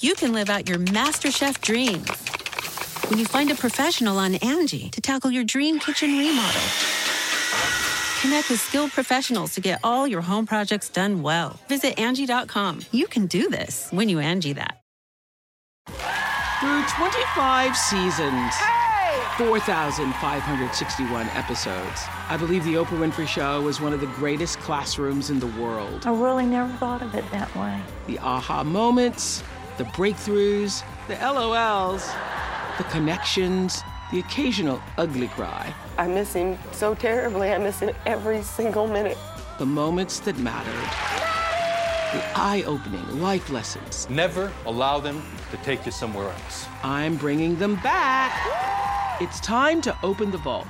you can live out your MasterChef dreams when you find a professional on Angie to tackle your dream kitchen remodel. Connect with skilled professionals to get all your home projects done well. Visit Angie.com. You can do this when you Angie that. Through 25 seasons, 4,561 episodes, I believe The Oprah Winfrey Show was one of the greatest classrooms in the world. I really never thought of it that way. The aha moments, the breakthroughs, the LOLs, the connections, the occasional ugly cry, I miss him so terribly. I miss him every single minute. the moments that mattered, the eye opening life lessons. Never allow them to take you somewhere else. I'm bringing them back. It's time to open the vault.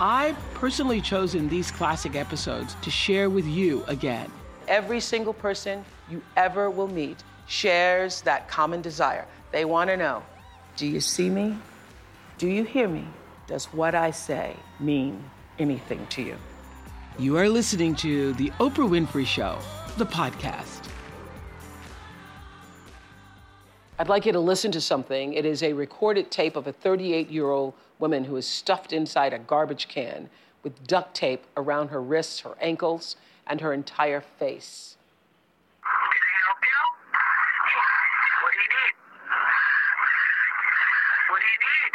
I've personally chosen these classic episodes to share with you again. Every single person you ever will meet shares that common desire. They want to know Do you see me? Do you hear me? Does what I say mean anything to you? You are listening to The Oprah Winfrey Show, the podcast. I'd like you to listen to something. It is a recorded tape of a 38 year old woman who is stuffed inside a garbage can with duct tape around her wrists, her ankles, and her entire face. What do you need? What do you need?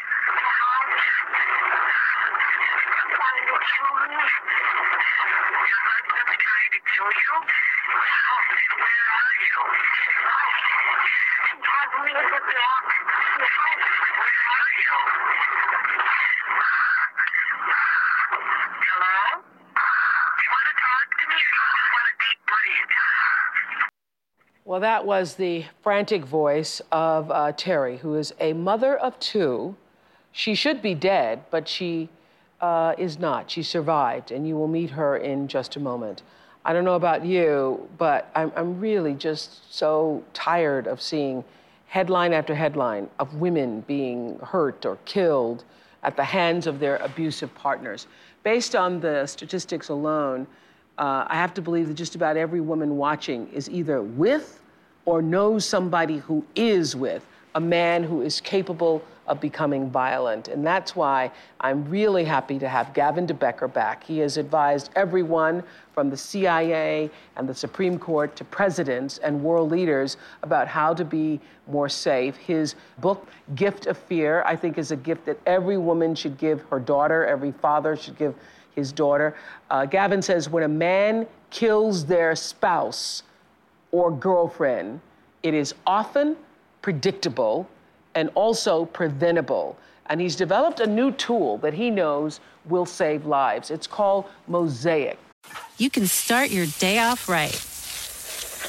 Your husband's trying to kill you? Where are you? Where are you? Hello? Do you want to talk to me or do you just want to deep breathe? Well, that was the frantic voice of uh, Terry, who is a mother of two. She should be dead, but she uh, is not. She survived, and you will meet her in just a moment. I don't know about you, but I'm, I'm really just so tired of seeing headline after headline of women being hurt or killed at the hands of their abusive partners. Based on the statistics alone, uh, I have to believe that just about every woman watching is either with or knows somebody who is with a man who is capable of becoming violent. And that's why I'm really happy to have Gavin de Becker back. He has advised everyone from the CIA and the Supreme Court to presidents and world leaders about how to be more safe. His book, Gift of Fear, I think is a gift that every woman should give her daughter, every father should give his daughter. Uh, Gavin says when a man kills their spouse or girlfriend, it is often predictable and also preventable. And he's developed a new tool that he knows will save lives. It's called Mosaic. You can start your day off right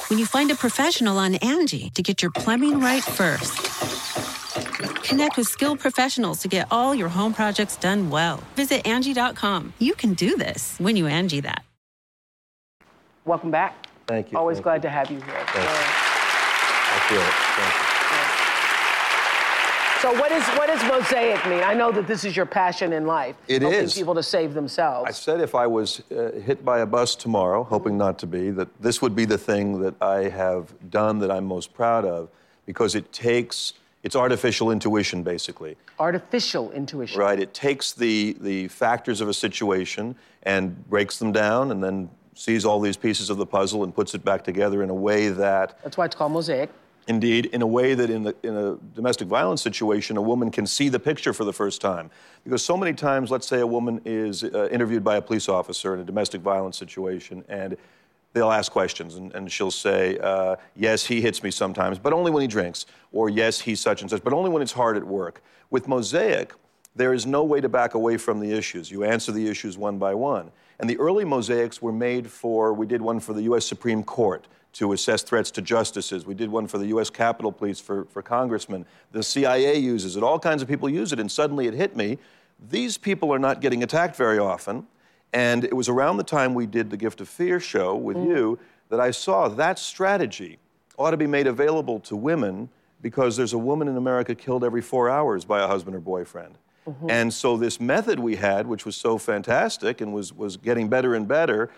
when you find a professional on Angie to get your plumbing right first. Connect with skilled professionals to get all your home projects done well. Visit Angie.com. You can do this when you Angie that. Welcome back. Thank you. Always Thank glad you. to have you here. Thank you. I feel it. Thank you. So what is what does mosaic mean? I know that this is your passion in life. It helping is. people to save themselves. I said if I was uh, hit by a bus tomorrow, hoping not to be, that this would be the thing that I have done that I'm most proud of because it takes, it's artificial intuition basically. Artificial intuition. Right. It takes the the factors of a situation and breaks them down, and then sees all these pieces of the puzzle and puts it back together in a way that, That's why it's called mosaic. indeed, in a way that in the in a domestic violence situation, a woman can see the picture for the first time. Because so many times, let's say a woman is uh, interviewed by a police officer in a domestic violence situation, and they'll ask questions, and, and she'll say, uh, "Yes, he hits me sometimes, but only when he drinks," or "Yes, he's such and such, but only when it's hard at work." With mosaic, there is no way to back away from the issues. You answer the issues one by one. And the early mosaics were made for, we did one for the US Supreme Court to assess threats to justices. We did one for the US Capitol Police for, for congressmen. The CIA uses it. All kinds of people use it. And suddenly it hit me. These people are not getting attacked very often. And it was around the time we did the Gift of Fear show with mm. you that I saw that strategy ought to be made available to women because there's a woman in America killed every four hours by a husband or boyfriend. And so this method we had, which was so fantastic and was, was getting better and better,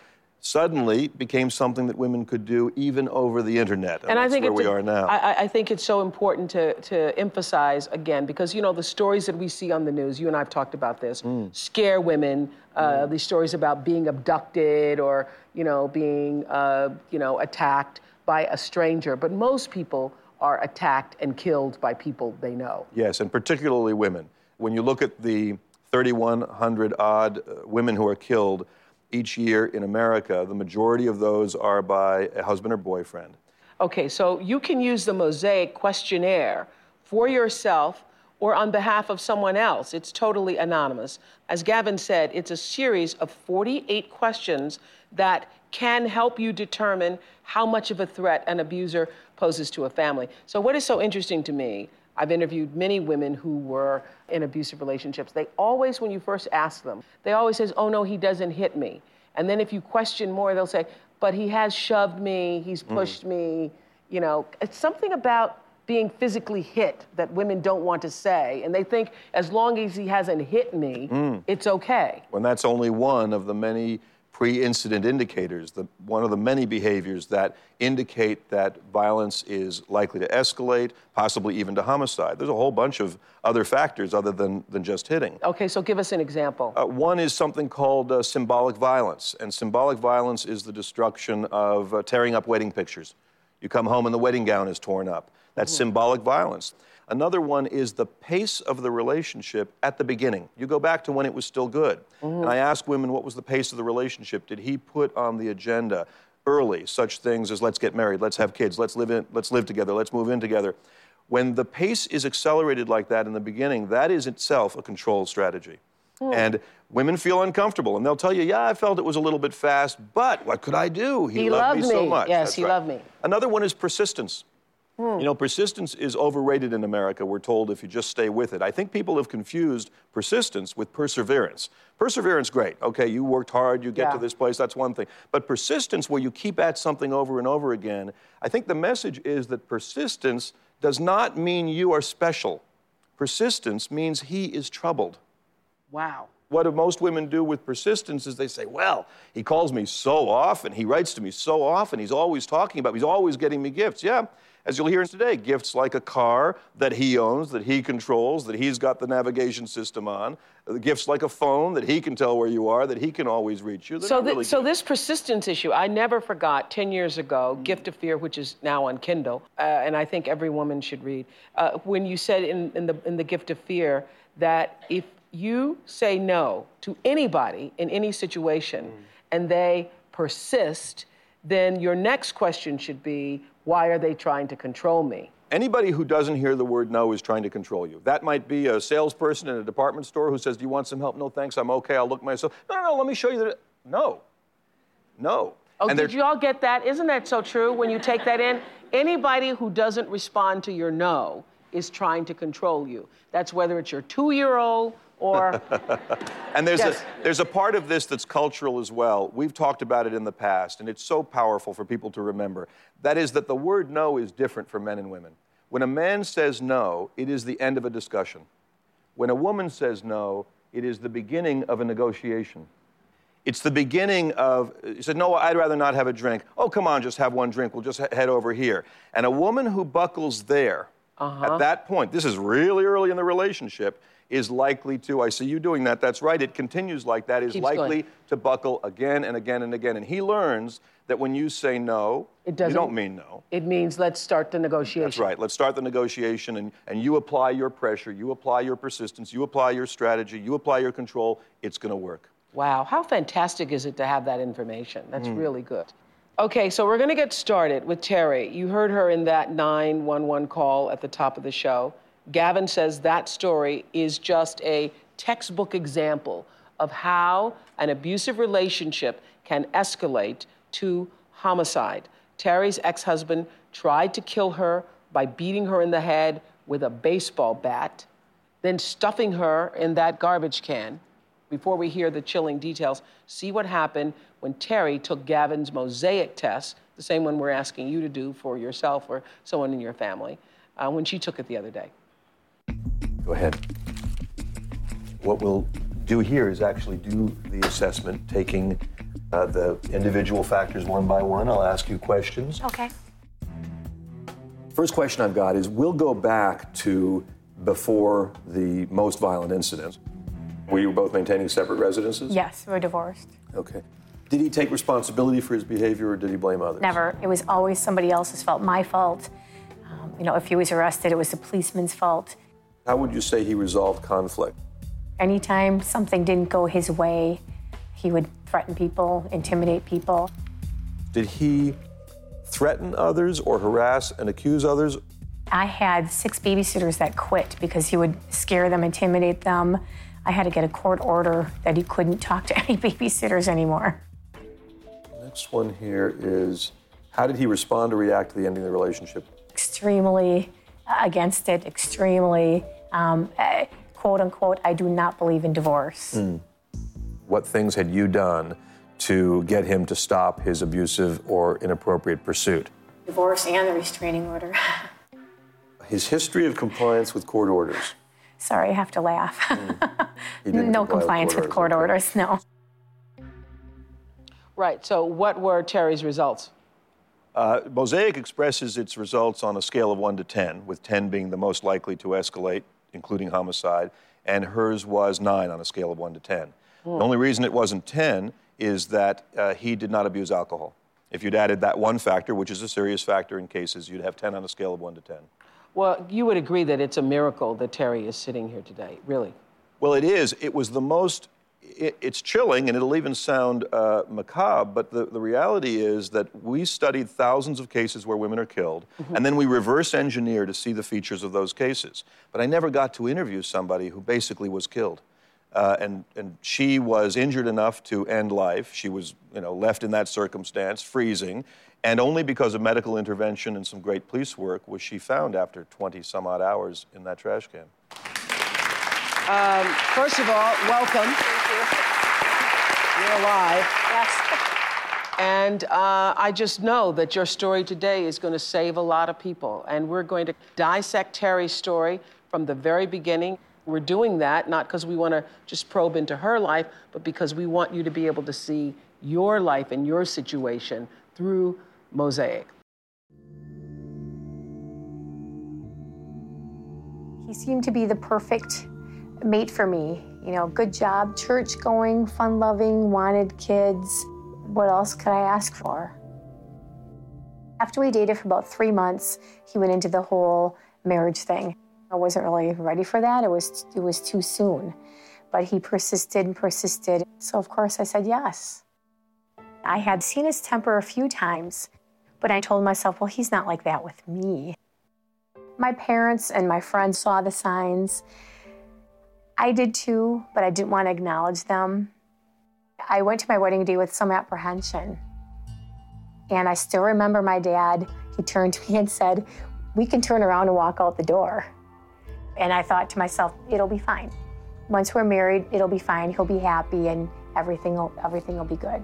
suddenly became something that women could do even over the internet. And, and I think where it's we a- are now. I, I think it's so important to, to emphasize again because you know the stories that we see on the news. You and I've talked about this. Mm. Scare women. Uh, These stories about being abducted or you know being uh, you know attacked by a stranger. But most people are attacked and killed by people they know. Yes, and particularly women. When you look at the 3,100 odd uh, women who are killed each year in America, the majority of those are by a husband or boyfriend. Okay, so you can use the Mosaic questionnaire for yourself or on behalf of someone else. It's totally anonymous. As Gavin said, it's a series of 48 questions that can help you determine how much of a threat an abuser poses to a family. So, what is so interesting to me, I've interviewed many women who were in abusive relationships. They always, when you first ask them, they always says, "Oh no, he doesn't hit me." And then if you question more, they'll say, "But he has shoved me, he's mm. pushed me." You know, it's something about being physically hit that women don't want to say, and they think as long as he hasn't hit me, mm. it's okay. when that's only one of the many pre-incident indicators, the, one of the many behaviors that indicate that violence is likely to escalate, possibly even to homicide. There's a whole bunch of other factors other than, than just hitting. Okay, so give us an example. Uh, one is something called uh, symbolic violence, and symbolic violence is the destruction of uh, tearing up wedding pictures. You come home and the wedding gown is torn up. That's symbolic violence. Another one is the pace of the relationship at the beginning. You go back to when it was still good. And I ask women, what was the pace of the relationship? Did he put on the agenda early such things as let's get married, let's have kids, let's live in, let's live together, let's move in together? When the pace is accelerated like that in the beginning, that is itself a control strategy. Hmm. And women feel uncomfortable, and they'll tell you, "Yeah, I felt it was a little bit fast, but what could I do? He loved, me so much." Yes, That's he right. loved me. Another one is persistence. Hmm. You know, persistence is overrated in America. We're told if you just stay with it. I think people have confused persistence with perseverance. Perseverance, great. Okay, you worked hard, you get Yeah. to this place, that's one thing. But persistence, where you keep at something over and over again, I think the message is that persistence does not mean you are special. Persistence means he is troubled Wow. what do most women do with persistence is they say, well, he calls me so often, he writes to me so often, he's always talking about me, he's always getting me gifts. Yeah, as you'll hear today, gifts like a car that he owns, that he controls, that he's got the navigation system on, uh, gifts like a phone that he can tell where you are, that he can always reach you. They're So, not thi- really so this persistence issue, I never forgot 10 years ago, Gift of Fear, which is now on Kindle, uh, and I think every woman should read, uh, when you said in, in, the, in the Gift of Fear that if you say no to anybody in any situation and they persist, then your next question should be, why are they trying to control me? Anybody who doesn't hear the word no is trying to control you. That might be a salesperson in a department store who says, Do you want some help? No, thanks, I'm okay, I'll look myself. No, no, no, let me show you that. No. No. Oh, And did you all get that? Isn't that so true when you take that in? Anybody who doesn't respond to your no is trying to control you. That's whether it's your two year old or. And there's, Yes. a, there's a part of this that's cultural as well. We've talked about it in the past, and it's so powerful for people to remember. That is, that the word no is different for men and women. When a man says no, it is the end of a discussion. When a woman says no, it is the beginning of a negotiation. It's the beginning of, you said, no, I'd rather not have a drink. Oh, come on, just have one drink. We'll just he- head over here. And a woman who buckles there, Uh-huh. at that point, this is really early in the relationship, is likely to, I see you doing that, that's right, it continues like that, is Keeps likely going. to buckle again and again and again. And he learns that when you say no, It doesn't- don't mean no. it means let's start the negotiation. That's right. Let's start the negotiation, and, and you apply your pressure, you apply your persistence, you apply your strategy, you apply your control. It's going to work. Wow, how fantastic is it to have that information? That's Hmm. really good. Okay, so we're going to get started with Terry. You heard her in that 911 call at the top of the show. Gavin says that story is just a textbook example of how an abusive relationship can escalate to homicide. Terry's ex husband tried to kill her by beating her in the head with a baseball bat, then stuffing her in that garbage can. Before we hear the chilling details, see what happened when Terry took Gavin's mosaic test, the same one we're asking you to do for yourself or someone in your family, uh, when she took it the other day. Go ahead. What we'll do here is actually do the assessment, taking uh, the individual factors one by one. I'll ask you questions. Okay. First question I've got is we'll go back to before the most violent incident. Were you both maintaining separate residences? Yes, we're divorced. Okay. Did he take responsibility for his behavior or did he blame others? Never. It was always somebody else's fault, my fault. Um, you know, if he was arrested, it was the policeman's fault. How would you say he resolved conflict? Anytime something didn't go his way, he would threaten people, intimidate people. Did he threaten others or harass and accuse others? I had six babysitters that quit because he would scare them, intimidate them. I had to get a court order that he couldn't talk to any babysitters anymore. Next one here is how did he respond or react to the ending of the relationship? Extremely against it, extremely, um, eh, quote unquote, I do not believe in divorce. What things had you done to get him to stop his abusive or inappropriate pursuit? Divorce and the restraining order. His history of compliance with court orders. Sorry, I have to laugh. Didn't no compliance with court okay. orders, no. Right. So, what were Terry's results? Uh, Mosaic expresses its results on a scale of 1 to 10, with 10 being the most likely to escalate, including homicide, and hers was 9 on a scale of 1 to 10. The only reason it wasn't 10 is that uh, he did not abuse alcohol. If you'd added that one factor, which is a serious factor in cases, you'd have 10 on a scale of 1 to 10. Well, you would agree that it's a miracle that Terry is sitting here today, really. Well, it is. It was the most. It, it's chilling, and it'll even sound uh, macabre. But the, the reality is that we studied thousands of cases where women are killed, and then we reverse engineer to see the features of those cases. But I never got to interview somebody who basically was killed. Uh, and, and she was injured enough to end life. She was, you know, left in that circumstance, freezing, and only because of medical intervention and some great police work was she found after 20 some odd hours in that trash can. First of all, welcome. thank You're alive. Yes. And uh, I just know that your story today is going to save a lot of people. And we're going to dissect Terry's story from the very beginning. We're doing that not because we want to just probe into her life, but because we want you to be able to see your life and your situation through Mosaic. He seemed to be the perfect mate for me. You know, good job, church going, fun loving, wanted kids. What else could I ask for? After we dated for about three months, he went into the whole marriage thing. I wasn't really ready for that. It was it was too soon. But he persisted and persisted. So of course I said yes. I had seen his temper a few times, but I told myself, well, he's not like that with me. My parents and my friends saw the signs. I did too, but I didn't want to acknowledge them. I went to my wedding day with some apprehension. And I still remember my dad, he turned to me and said, We can turn around and walk out the door. And I thought to myself, it'll be fine. Once we're married, it'll be fine. He'll be happy and everything will, everything will be good.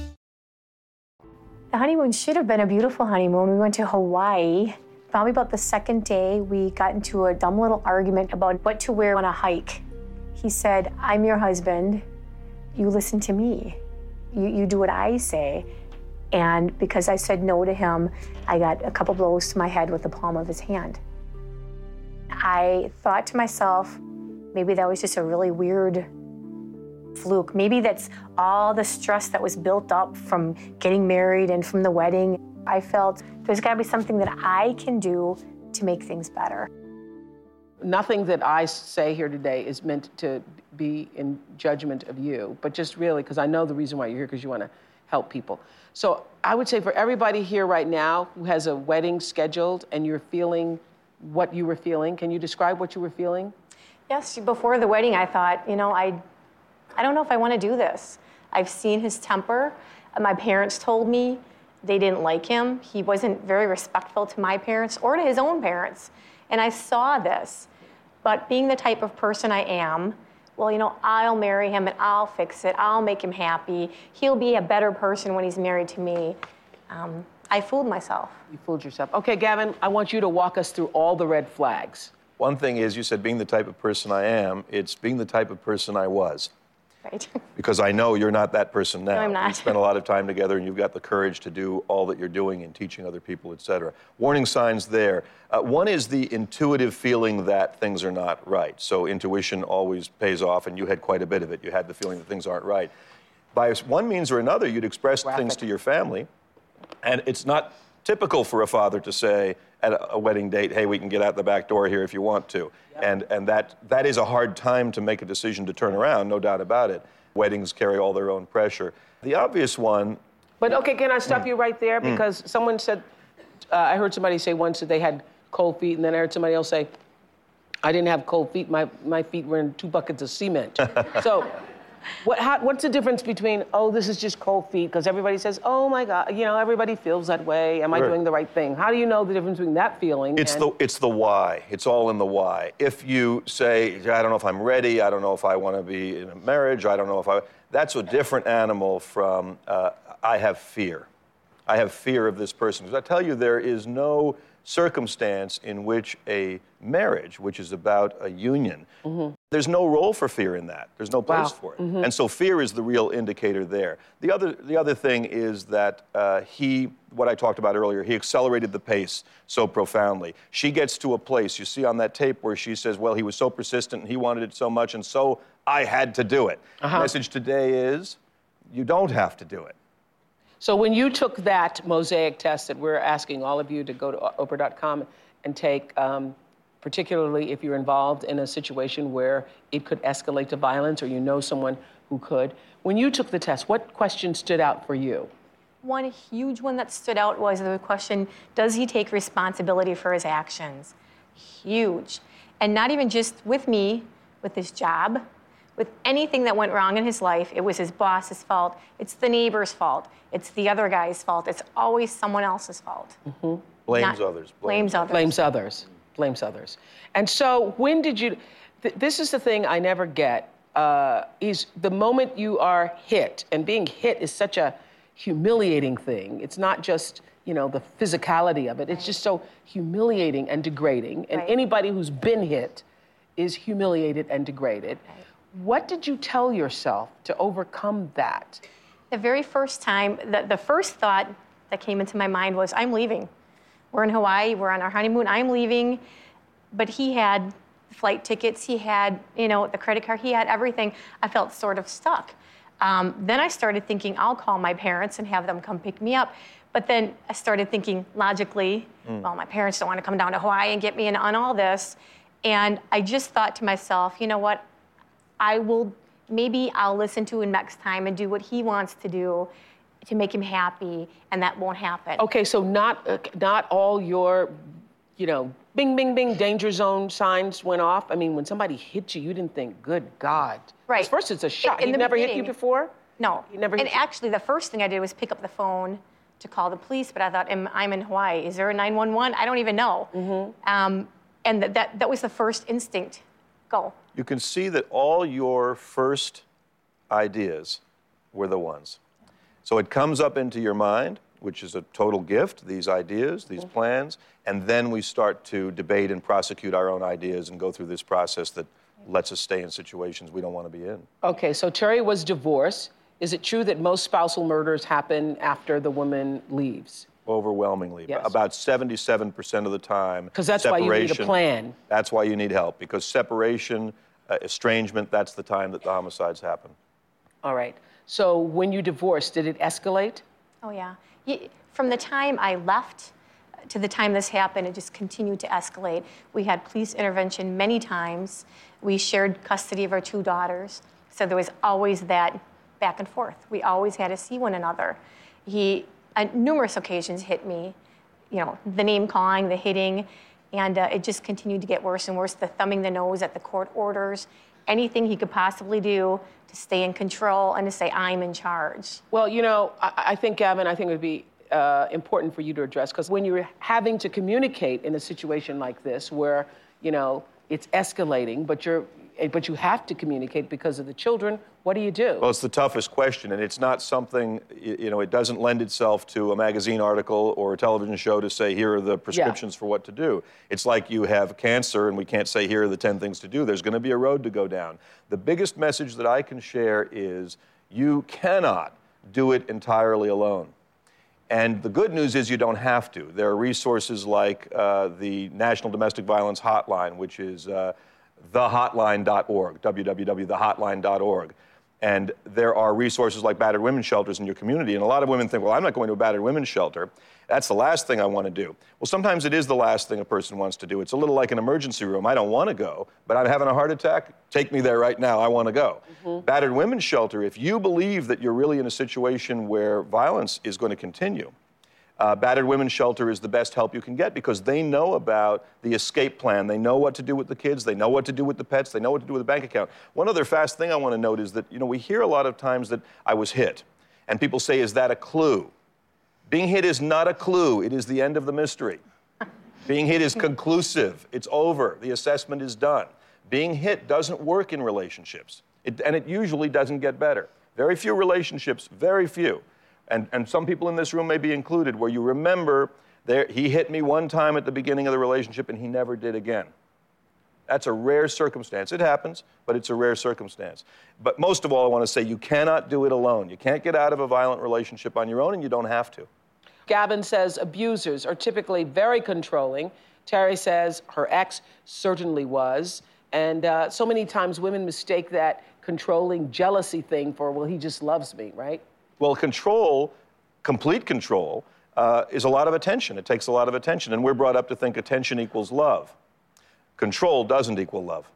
The honeymoon should have been a beautiful honeymoon. We went to Hawaii. Probably about the second day, we got into a dumb little argument about what to wear on a hike. He said, I'm your husband. You listen to me. You, you do what I say. And because I said no to him, I got a couple blows to my head with the palm of his hand. I thought to myself, maybe that was just a really weird fluke. Maybe that's all the stress that was built up from getting married and from the wedding. I felt there's got to be something that I can do to make things better. Nothing that I say here today is meant to be in judgment of you, but just really because I know the reason why you're here because you want to help people. So I would say for everybody here right now who has a wedding scheduled and you're feeling what you were feeling, can you describe what you were feeling? Yes, before the wedding, I thought, you know, I, I don't know if I want to do this. I've seen his temper. My parents told me they didn't like him. He wasn't very respectful to my parents or to his own parents. And I saw this. But being the type of person I am, well, you know, I'll marry him and I'll fix it. I'll make him happy. He'll be a better person when he's married to me. Um, I fooled myself. You fooled yourself. Okay, Gavin, I want you to walk us through all the red flags. One thing is, you said being the type of person I am, it's being the type of person I was. Right. Because I know you're not that person now. No, I'm not. You spent a lot of time together and you've got the courage to do all that you're doing and teaching other people, et cetera. Warning signs there. Uh, one is the intuitive feeling that things are not right. So intuition always pays off, and you had quite a bit of it. You had the feeling that things aren't right. By one means or another, you'd expressed things to your family, and it's not typical for a father to say at a, wedding date, hey, we can get out the back door here if you want to. And, and that, that is a hard time to make a decision to turn around, no doubt about it. Weddings carry all their own pressure. The obvious one, But okay, can I stop you right there? Because someone said, uh, I heard somebody say once that they had cold feet, and then I heard somebody else say, I didn't have cold feet. My, my feet were in two buckets of cement. so, what, how, what's the difference between, oh, this is just cold feet? Because everybody says, oh my God, you know, everybody feels that way. Am I doing the right thing? How do you know the difference between that feeling it's and the, it's the why. It's all in the why. If you say, I don't know if I'm ready, I don't know if I want to be in a marriage, I don't know if I, that's a different animal from, uh, I have fear. I have fear of this person. Because I tell you, there is no circumstance in which a marriage, which is about a union, there's no role for fear in that. There's no place Mm-hmm. Wow. for it. And so fear is the real indicator there. The other, the other thing is that uh, he, what I talked about earlier, he accelerated the pace so profoundly. She gets to a place, you see on that tape, where she says, Well, he was so persistent and he wanted it so much, and so I had to do it. Uh-huh. Message today is, you don't have to do it. So when you took that mosaic test that we're asking all of you to go to Oprah.com and take, um, particularly if you're involved in a situation where it could escalate to violence or you know someone who could, when you took the test, what question stood out for you? One huge one that stood out was the question Does he take responsibility for his actions? Huge. And not even just with me, with his job, with anything that went wrong in his life. It was his boss's fault, it's the neighbor's fault, it's the other guy's fault, it's always someone else's fault. Mm-hmm. Blames Not- others. Blames others. Blames others. Blames others. And so when did you, th- this is the thing I never get, uh, is the moment you are hit, and being hit is such a humiliating thing. It's not just, you know, the physicality of it. It's just so humiliating and degrading. And Right. anybody who's been hit is humiliated and degraded. What did you tell yourself to overcome that? The very first time, the, the first thought that came into my mind was, I'm leaving. We're in Hawaii, we're on our honeymoon, I'm leaving. But he had flight tickets, he had, you know, the credit card, he had everything. I felt sort of stuck. Um, then I started thinking, I'll call my parents and have them come pick me up. But then I started thinking logically, well, my parents don't want to come down to Hawaii and get me in on all this. And I just thought to myself, you know what? I will maybe I'll listen to him next time and do what he wants to do to make him happy, and that won't happen. Okay, so not uh, not all your, you know, bing, bing, bing, danger zone signs went off. I mean, when somebody hit you, you didn't think, "Good God!" Right. First, it's a shock. in He never hit you before. No. He never and hit you? actually, the first thing I did was pick up the phone to call the police, but I thought, "Am- I'm in Hawaii. Is there a 911? I don't even know. Mm-hmm. Um, and that, that, that was the first instinct. Go. you can see that all your first ideas were the ones. So it comes up into your mind, which is a total gift, these ideas, these plans, and then we start to debate and prosecute our own ideas and go through this process that lets us stay in situations we don't want to be in. Okay, so Terry was divorced. Is it true that most spousal murders happen after the woman leaves? Overwhelmingly, Yes. about 77% of the time. Because that's why you need a plan. That's why you need help, because separation, uh, estrangement, that's the time that the homicides happen. All right. So when you divorced, did it escalate? Oh, yeah. Ye- From the time I left to the time this happened, it just continued to escalate. We had police intervention many times. We shared custody of our two daughters. So there was always that back and forth. We always had to see one another. He, on numerous occasions, hit me, you know, the name calling, the hitting. And uh, it just continued to get worse and worse. The thumbing the nose at the court orders, anything he could possibly do to stay in control and to say, I'm in charge. Well, you know, I, I think, Gavin, I think it would be uh, important for you to address because when you're having to communicate in a situation like this where, you know, it's escalating, but you're but you have to communicate because of the children. What do you do? Well, it's the toughest question, and it's not something, you know, it doesn't lend itself to a magazine article or a television show to say, here are the prescriptions for what to do. It's like you have cancer, and we can't say, here are the 10 things to do. There's going to be a road to go down. The biggest message that I can share is you cannot do it entirely alone. And the good news is you don't have to. There are resources like uh, the National Domestic Violence Hotline, which is uh, thehotline.org, www.thehotline.org. And there are resources like battered women's shelters in your community. And a lot of women think, well, I'm not going to a battered women's shelter. That's the last thing I want to do. Well, sometimes it is the last thing a person wants to do. It's a little like an emergency room. I don't want to go, but I'm having a heart attack. Take me there right now. I want to go. Mm-hmm. Battered women's shelter, if you believe that you're really in a situation where violence is going to continue, uh, battered women's shelter is the best help you can get because they know about the escape plan. They know what to do with the kids. They know what to do with the pets. They know what to do with the bank account. One other fast thing I want to note is that you know we hear a lot of times that I was hit, and people say, "Is that a clue?" Being hit is not a clue. It is the end of the mystery. Being hit is conclusive. It's over. The assessment is done. Being hit doesn't work in relationships, it, and it usually doesn't get better. Very few relationships, very few. And, and some people in this room may be included, where you remember there, he hit me one time at the beginning of the relationship and he never did again. That's a rare circumstance. It happens, but it's a rare circumstance. But most of all, I want to say you cannot do it alone. You can't get out of a violent relationship on your own, and you don't have to. Gavin says abusers are typically very controlling. Terry says her ex certainly was. And uh, so many times women mistake that controlling jealousy thing for, well, he just loves me, right? Well, control, complete control, uh, is a lot of attention. It takes a lot of attention. And we're brought up to think attention equals love. Control doesn't equal love.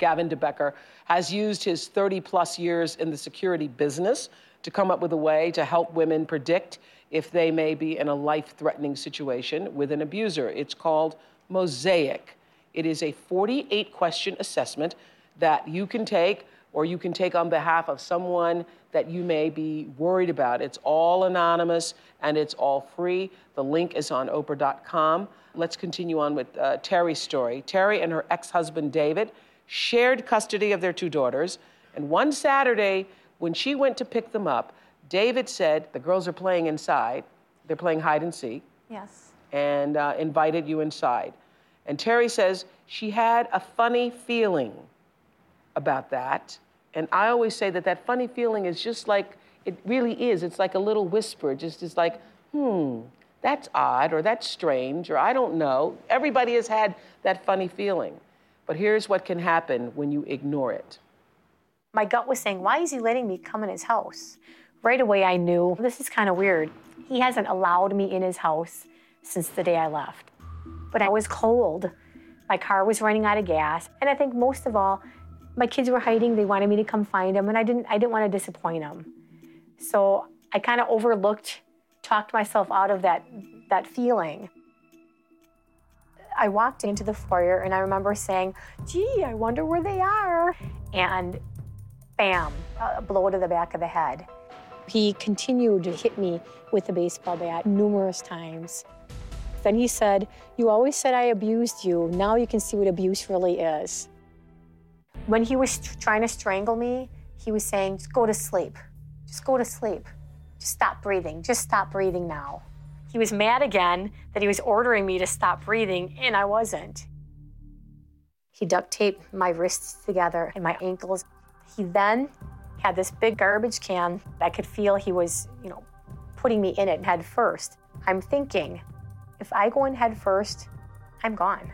Gavin de Becker has used his 30 plus years in the security business to come up with a way to help women predict if they may be in a life threatening situation with an abuser. It's called Mosaic. It is a 48 question assessment that you can take or you can take on behalf of someone that you may be worried about. It's all anonymous and it's all free. The link is on Oprah.com. Let's continue on with uh, Terry's story. Terry and her ex husband David shared custody of their two daughters. And one Saturday, when she went to pick them up, David said, The girls are playing inside. They're playing hide and seek, Yes. and uh, invited you inside. And Terry says she had a funny feeling about that. And I always say that that funny feeling is just like, it really is. It's like a little whisper, just is like, hmm, that's odd, or that's strange, or I don't know. Everybody has had that funny feeling. But here's what can happen when you ignore it. My gut was saying, why is he letting me come in his house? Right away, I knew this is kind of weird. He hasn't allowed me in his house since the day I left. But I was cold. My car was running out of gas. And I think most of all, my kids were hiding. They wanted me to come find them, and I didn't, I didn't want to disappoint them. So I kind of overlooked, talked myself out of that, that feeling. I walked into the foyer and I remember saying, gee, I wonder where they are. And bam, a blow to the back of the head. He continued to hit me with the baseball bat numerous times. Then he said, You always said I abused you. Now you can see what abuse really is. When he was trying to strangle me, he was saying, Just go to sleep. Just go to sleep. Just stop breathing. Just stop breathing now. He was mad again that he was ordering me to stop breathing, and I wasn't. He duct taped my wrists together and my ankles. He then had this big garbage can. I could feel he was, you know, putting me in it head first. I'm thinking, if I go in head first, I'm gone.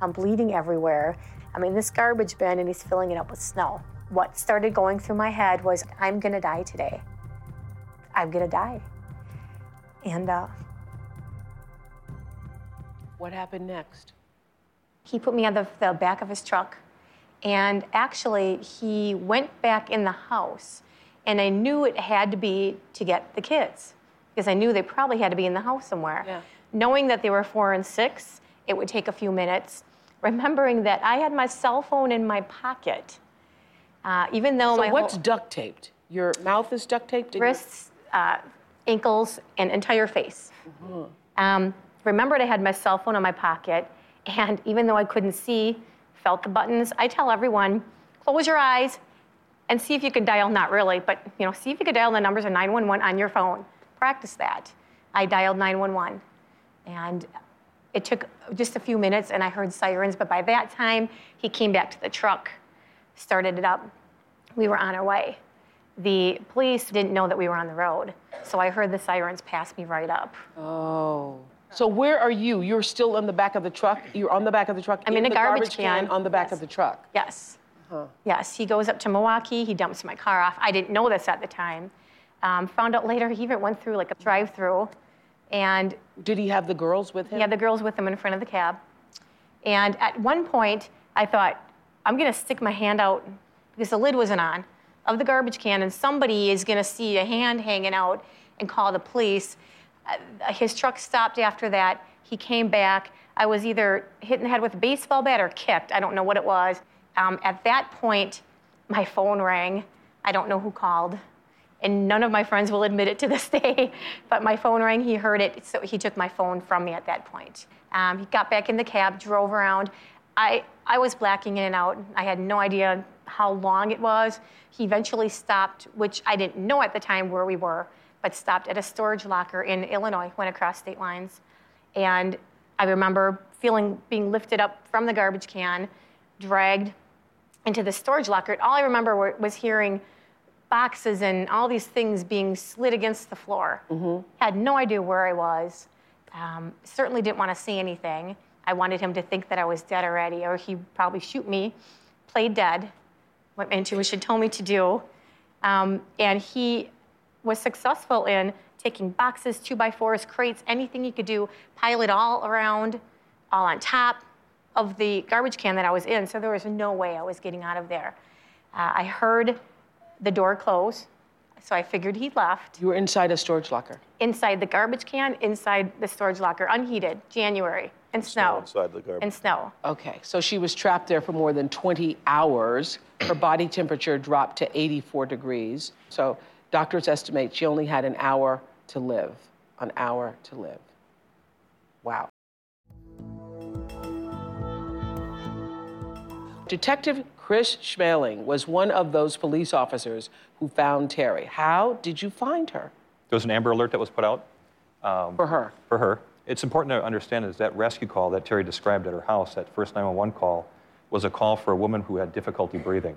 I'm bleeding everywhere. I'm in this garbage bin and he's filling it up with snow. What started going through my head was, I'm gonna die today. I'm gonna die. And uh, What happened next? he put me on the, the back of his truck and actually he went back in the house and i knew it had to be to get the kids because i knew they probably had to be in the house somewhere Yeah. knowing that they were four and six it would take a few minutes. Remembering that I had my cell phone in my pocket, uh, even though So my what's whole duct taped? Your mouth is duct taped? wrists, uh, ankles, and entire face. Um, remembered I had my cell phone in my pocket, and even though I couldn't see, felt the buttons. I tell everyone, close your eyes and see if you can dial. Not really, but you know, see if you could dial the numbers of 911 on your phone. Practice that. I dialed 911, and it took just a few minutes, and I heard sirens. But by that time, he came back to the truck, started it up. We were on our way. The police didn't know that we were on the road, so I heard the sirens pass me right up. Oh. So where are you? You're still in the back of the truck? You're on the back of the truck? I'm in a the garbage can. on the back Yes. of the truck? Yes. Yes, he goes up to Milwaukee. He dumps my car off. I didn't know this at the time. Um, found out later he even went through like a drive-through, and Did he have the girls with him? he had the girls with him in front of the cab. And at one point, I thought, I'm gonna stick my hand out because the lid wasn't on of the garbage can, and somebody is gonna see a hand hanging out and call the police. Uh, his truck stopped after that. He came back. I was either hit in the head with a baseball bat or kicked. I don't know what it was. Um, at that point, my phone rang. I don't know who called and none of my friends will admit it to this day. But my phone rang, he heard it, so he took my phone from me at that point. Um, he got back in the cab, drove around. I, I was blacking in and out. I had no idea how long it was. He eventually stopped, which I didn't know at the time where we were, but stopped at a storage locker in Illinois, went across state lines. And I remember feeling being lifted up from the garbage can, dragged into the storage locker. All I remember was hearing boxes and all these things being slid against the floor. Had no idea where I was. Um, certainly didn't want to see anything. I wanted him to think that I was dead already, or he'd probably shoot me. Played dead, what my intuition told me to do. Um, and he was successful in taking boxes, two by fours, crates, anything he could do, pile it all around, all on top of the garbage can that I was in. So there was no way I was getting out of there. Uh, I heard the door closed. so I figured he left. You were inside a storage locker. Inside the garbage can, inside the storage locker, unheated, January, and snow. inside the garbage. And snow. Okay, so she was trapped there for more than 20 hours. Her body temperature dropped to 84 degrees. So doctors estimate she only had an hour to live. An hour to live. Wow. Detective Chris Schmeling was one of those police officers who found Terry. How did you find her? There was an Amber Alert that was put out For her. for her. It's important to understand is that rescue call that Terry described at her house, that first 911 call, was a call for a woman who had difficulty breathing.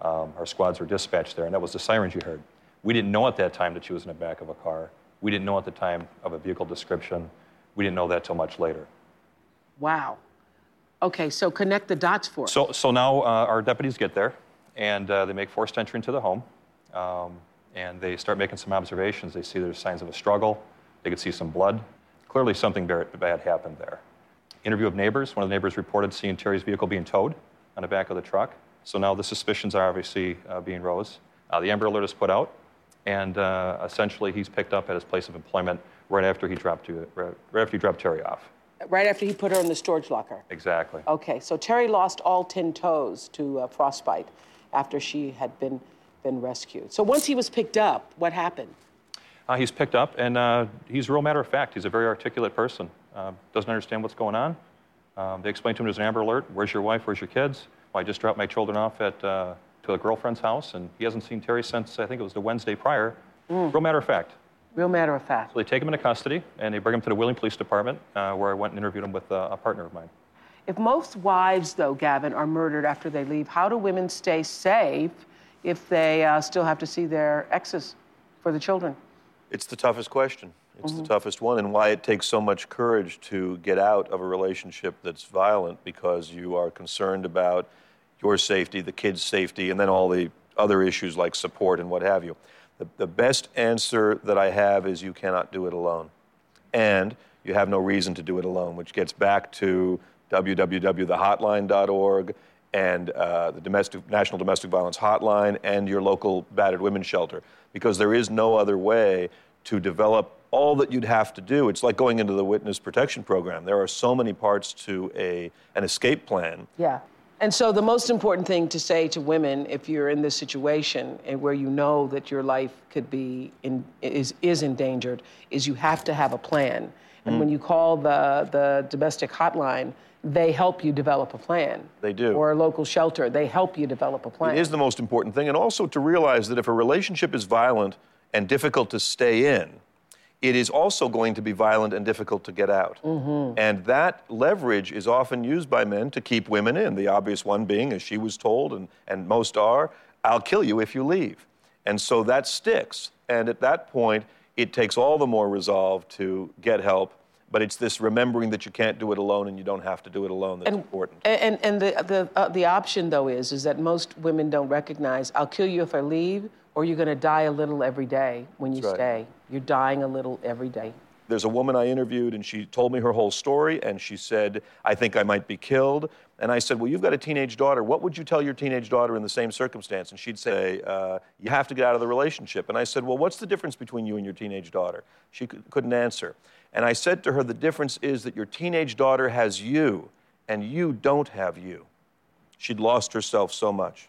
Um, our squads were dispatched there, and that was the sirens you heard. We didn't know at that time that she was in the back of a car. We didn't know at the time of a vehicle description. We didn't know that till much later. Wow. Okay, so connect the dots for us. So, so now uh, our deputies get there, and uh, they make forced entry into the home, um, and they start making some observations. They see there's signs of a struggle. They could see some blood. Clearly, something bad, happened there. Interview of neighbors. One of the neighbors reported seeing Terry's vehicle being towed on the back of the truck. So now the suspicions are obviously uh, being rose. Uh, the Amber Alert is put out, and uh, essentially he's picked up at his place of employment right after he dropped right, right after he dropped Terry off. Right after he put her in the storage locker. Exactly. Okay, so Terry lost all 10 toes to uh, frostbite after she had been, been rescued. So once he was picked up, what happened? Uh, he's picked up, and uh, he's a real matter of fact. He's a very articulate person. Uh, doesn't understand what's going on. Um, they explained to him there's an Amber Alert. Where's your wife? Where's your kids? Well, I just dropped my children off at uh, to a girlfriend's house, and he hasn't seen Terry since I think it was the Wednesday prior. Real matter of fact. Real matter of fact. So they take him into custody, and they bring him to the Wheeling Police Department, uh, where I went and interviewed him with uh, a partner of mine. If most wives, though, Gavin, are murdered after they leave, how do women stay safe if they uh, still have to see their exes for the children? It's the toughest question. It's the toughest one, and why it takes so much courage to get out of a relationship that's violent because you are concerned about your safety, the kids' safety, and then all the other issues like support and what have you. The, the best answer that I have is you cannot do it alone. And you have no reason to do it alone, which gets back to www.thehotline.org and uh, the domestic, National Domestic Violence Hotline and your local battered women's shelter, because there is no other way to develop all that you'd have to do. It's like going into the witness protection program. There are so many parts to a, an escape plan. Yeah. And so the most important thing to say to women, if you're in this situation and where you know that your life could be in, is is endangered, is you have to have a plan. And mm. when you call the the domestic hotline, they help you develop a plan. They do. Or a local shelter, they help you develop a plan. It is the most important thing. And also to realize that if a relationship is violent and difficult to stay in, it is also going to be violent and difficult to get out. And that leverage is often used by men to keep women in. The obvious one being, as she was told, and, and most are, I'll kill you if you leave. And so that sticks. And at that point, it takes all the more resolve to get help. But it's this remembering that you can't do it alone and you don't have to do it alone that's important. And and the the uh, the option though is is that most women don't recognize I'll kill you if I leave, or you're going to die a little every day when you right. stay. You're dying a little every day. There's a woman I interviewed, and she told me her whole story, and she said, I think I might be killed. And I said, Well, you've got a teenage daughter. What would you tell your teenage daughter in the same circumstance? And she'd say, uh, You have to get out of the relationship. And I said, Well, what's the difference between you and your teenage daughter? She cou- couldn't answer. And I said to her, The difference is that your teenage daughter has you, and you don't have you. She'd lost herself so much.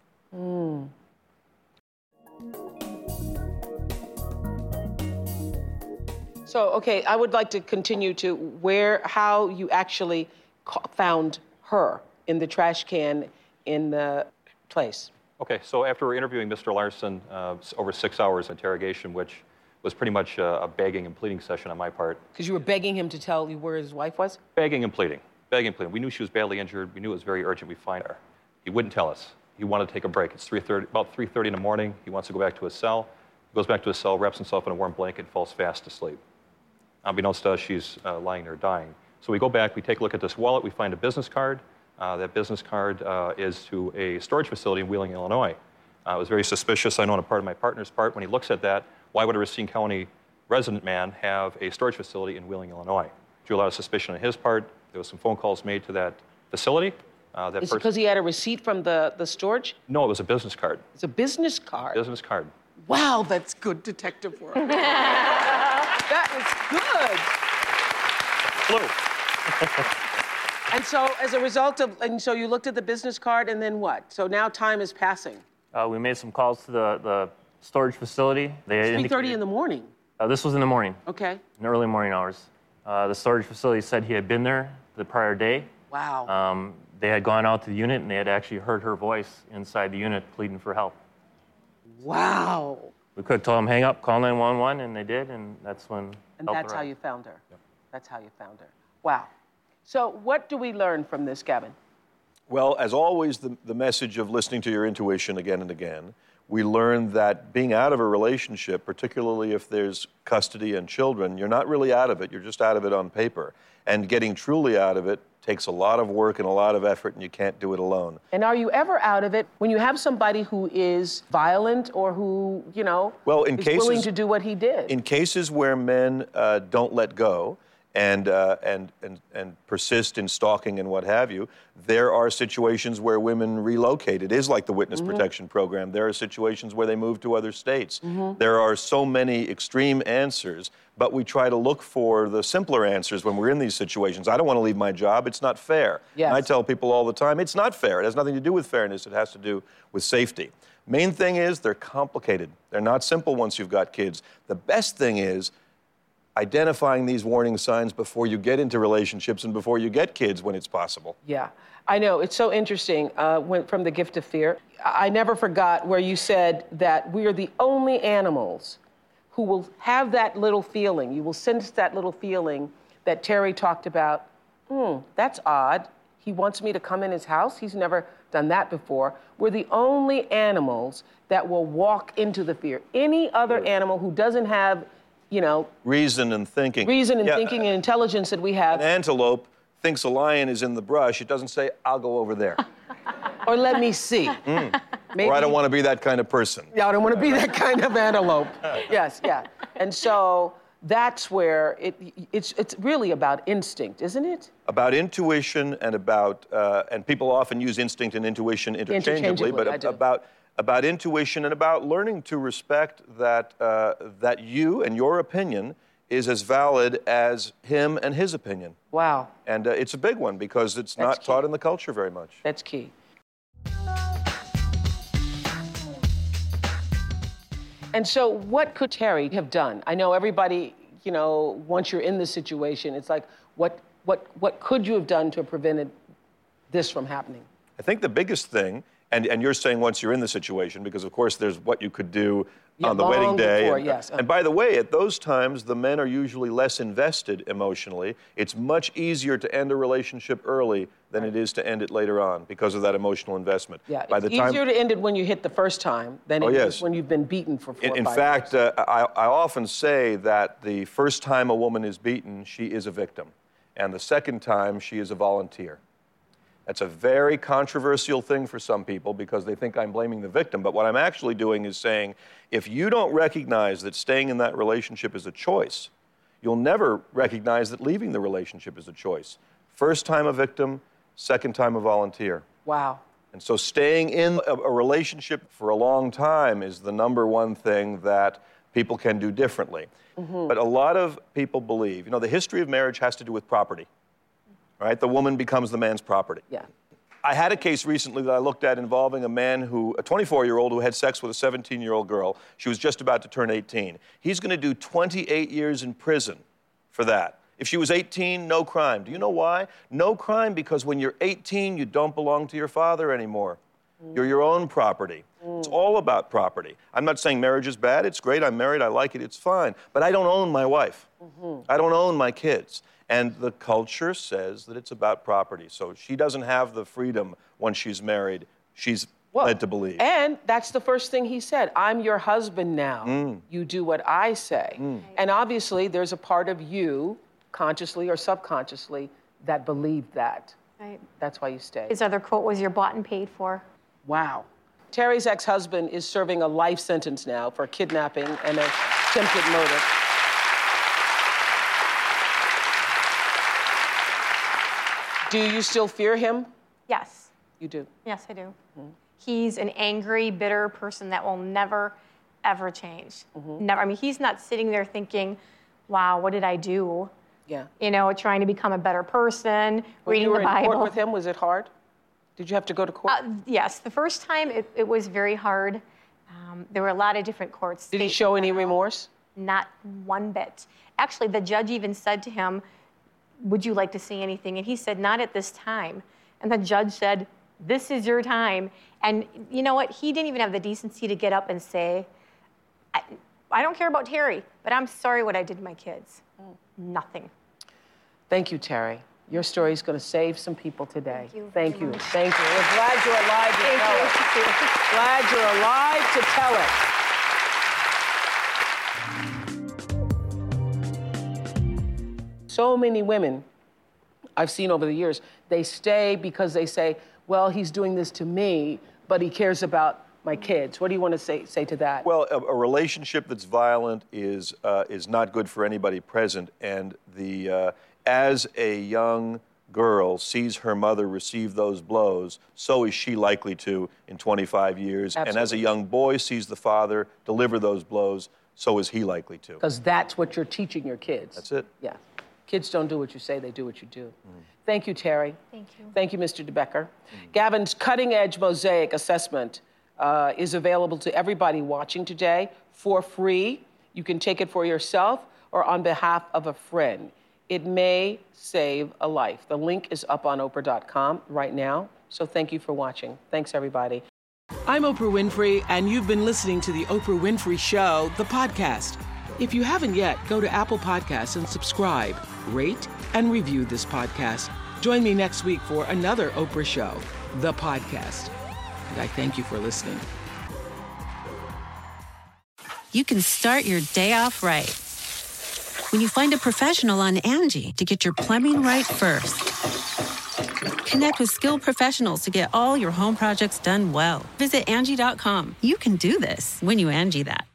So okay, I would like to continue to where how you actually ca- found her in the trash can in the place. Okay, so after we're interviewing Mr. Larson uh, over six hours of interrogation, which was pretty much a, a begging and pleading session on my part, Because you were begging him to tell you where his wife was? begging and pleading, begging and pleading. We knew she was badly injured. We knew it was very urgent we find her. He wouldn't tell us. He wanted to take a break. It's 3:30, about 3:30 in the morning. He wants to go back to his cell. He goes back to his cell, wraps himself in a warm blanket, and falls fast asleep. Unbeknownst to us, she's uh, lying there dying. So we go back, we take a look at this wallet, we find a business card. Uh, that business card uh, is to a storage facility in Wheeling, Illinois. Uh, it was very suspicious, I know on a part of my partner's part, when he looks at that, why would a Racine County resident man have a storage facility in Wheeling, Illinois? Drew a lot of suspicion on his part. There was some phone calls made to that facility. Uh, that Is it person- because he had a receipt from the, the storage? no, it was a business card. It's a business card. Business card. Wow, that's good detective work. that is good. And so, as a result of, and so you looked at the business card, and then what? So now time is passing. Uh, we made some calls to the, the storage facility. They Three thirty indicated- in the morning. Uh, this was in the morning, Okay. in the early morning hours. Uh, the storage facility said he had been there the prior day. Wow. Um, they had gone out to the unit and they had actually heard her voice inside the unit pleading for help. wow. We could have told them hang up, call 911, and they did, and that's when. And that's how you found her. That's how you found her. Wow. So, what do we learn from this, Gavin? Well, as always, the, the message of listening to your intuition again and again, we learned that being out of a relationship, particularly if there's custody and children, you're not really out of it, you're just out of it on paper. And getting truly out of it takes a lot of work and a lot of effort, and you can't do it alone. And are you ever out of it when you have somebody who is violent or who, you know, Well, in is willing cases- to do what he did? In cases where men uh, don't let go and, uh, and, and, and persist in stalking and what have you, there are situations where women relocate. It is like the Witness Protection Program. There are situations where they move to other states. There are so many extreme answers, but we try to look for the simpler answers when we're in these situations. I don't want to leave my job. It's not fair. Yes. And I tell people all the time, it's not fair. It has nothing to do with fairness. It has to do with safety. Main thing is they're complicated. They're not simple once you've got kids. The best thing is identifying these warning signs before you get into relationships and before you get kids when it's possible. Yeah, I know. It's so interesting. Uh, went from the gift of fear. I I never forgot where you said that we are the only animals who will have that little feeling. You will sense that little feeling that Terry talked about. Hmm, that's odd. He wants me to come in his house. He's never done that before. We're the only animals that will walk into the fear. Any other animal who doesn't have, you know, Reason and thinking. reason and Yeah, thinking and intelligence that we have, An antelope thinks a lion is in the brush. It doesn't say, I'll go over there. or let me see. Maybe or I don't want to be that kind of person. Yeah, I don't want to be that kind of antelope. Yes, yeah. And so that's where it, it's, it's really about instinct, isn't it? About intuition and about, uh, and people often use instinct and intuition interchangeably, Interchangeably, but do. about, about intuition and about learning to respect that, uh, that you and your opinion is as valid as him and his opinion. Wow. And uh, it's a big one because it's That's not key. taught in the culture very much. That's key. And so, what could Terry have done? I know everybody, you know, once you're in this situation, it's like, what, what, what could you have done to have prevented this from happening? I think the biggest thing, and, and you're saying once you're in the situation, because of course there's what you could do Yeah, on the wedding day. before, and, yes. and by the way, at those times, the men are usually less invested emotionally. It's much easier to end a relationship early than it is to end it later on because of that emotional investment. Yeah, By it's the time, easier to end it when you hit the first time than Oh, it is yes. when you've been beaten for four in, or in fact, years. uh, I, I often say that the first time a woman is beaten, she is a victim. And the second time, she is a volunteer. That's a very controversial thing for some people because they think I'm blaming the victim. But what I'm actually doing is saying if you don't recognize that staying in that relationship is a choice, you'll never recognize that leaving the relationship is a choice. First time a victim, second time a volunteer. wow. And so staying in a, a relationship for a long time is the number one thing that people can do differently. Mm-hmm. But a lot of people believe, you know, the history of marriage has to do with property, right? The woman becomes the man's property. Yeah. I had a case recently that I looked at involving a man who, a 24 year old who had sex with a 17 year old girl. She was just about to turn 18. He's going to do 28 years in prison for that. If she was 18, no crime. Do you know why? No crime because when you're 18, you don't belong to your father anymore. Mm. You're your own property. Mm. It's all about property. I'm not saying marriage is bad. It's great. I'm married. I like it. It's fine. But I don't own my wife. Mm-hmm. I don't own my kids. And the culture says that it's about property. So she doesn't have the freedom once she's married. She's led to believe. And that's the first thing he said I'm your husband now. Mm. You do what I say. And obviously, there's a part of you, consciously or subconsciously, that believed that. Right. That's why you stayed. His other quote was, You're bought and paid for. Wow. Terry's ex husband is serving a life sentence now for kidnapping and attempted murder. Do you still fear him? Yes. You do. Yes, I do. He's an angry, bitter person that will never, ever change. Never. I mean, he's not sitting there thinking, wow, what did I do? Yeah. You know, trying to become a better person, When reading you were the Bible. in court with him, was it hard? Did you have to go to court? Uh, yes, the first time it, it was very hard. Um, there were a lot of different courts. Did he show any remorse? Not one bit. Actually, the judge even said to him, Would you like to see anything? And he said, Not at this time. And the judge said, This is your time. And you know what? He didn't even have the decency to get up and say, I, I don't care about Terry, but I'm sorry what I did to my kids. Mm. Nothing. Thank you, Terry. Your story is going to save some people today. Thank you Thank you. much. Thank you. We're glad you're alive to Thank tell you. it. Glad you're alive to tell it. So many women I've seen over the years, they stay because they say, well, he's doing this to me, but he cares about my kids. What do you want to say, say to that? Well, a, a relationship that's violent is uh, is not good for anybody present. And the uh, as a young girl sees her mother receive those blows, so is she likely to in 25 years. And as a young boy sees the father deliver those blows, so is he likely to. Because that's what you're teaching your kids. That's it. Yeah. Kids don't do what you say, they do what you do. Thank you, Terry. Thank you. Thank you, Mr. de Becker. Gavin's cutting edge mosaic assessment uh, is available to everybody watching today for free. You can take it for yourself or on behalf of a friend. It may save a life. The link is up on Oprah.com right now. So thank you for watching. Thanks, everybody. I'm Oprah Winfrey, and you've been listening to The Oprah Winfrey Show, the podcast. If you haven't yet, go to Apple Podcasts and subscribe, rate, and review this podcast. Join me next week for another Oprah Show, the podcast. And I thank you for listening. you can start your day off right. When you find a professional on Angie to get your plumbing right first. Connect with skilled professionals to get all your home projects done well. Visit Angie.com. You can do this when you Angie that.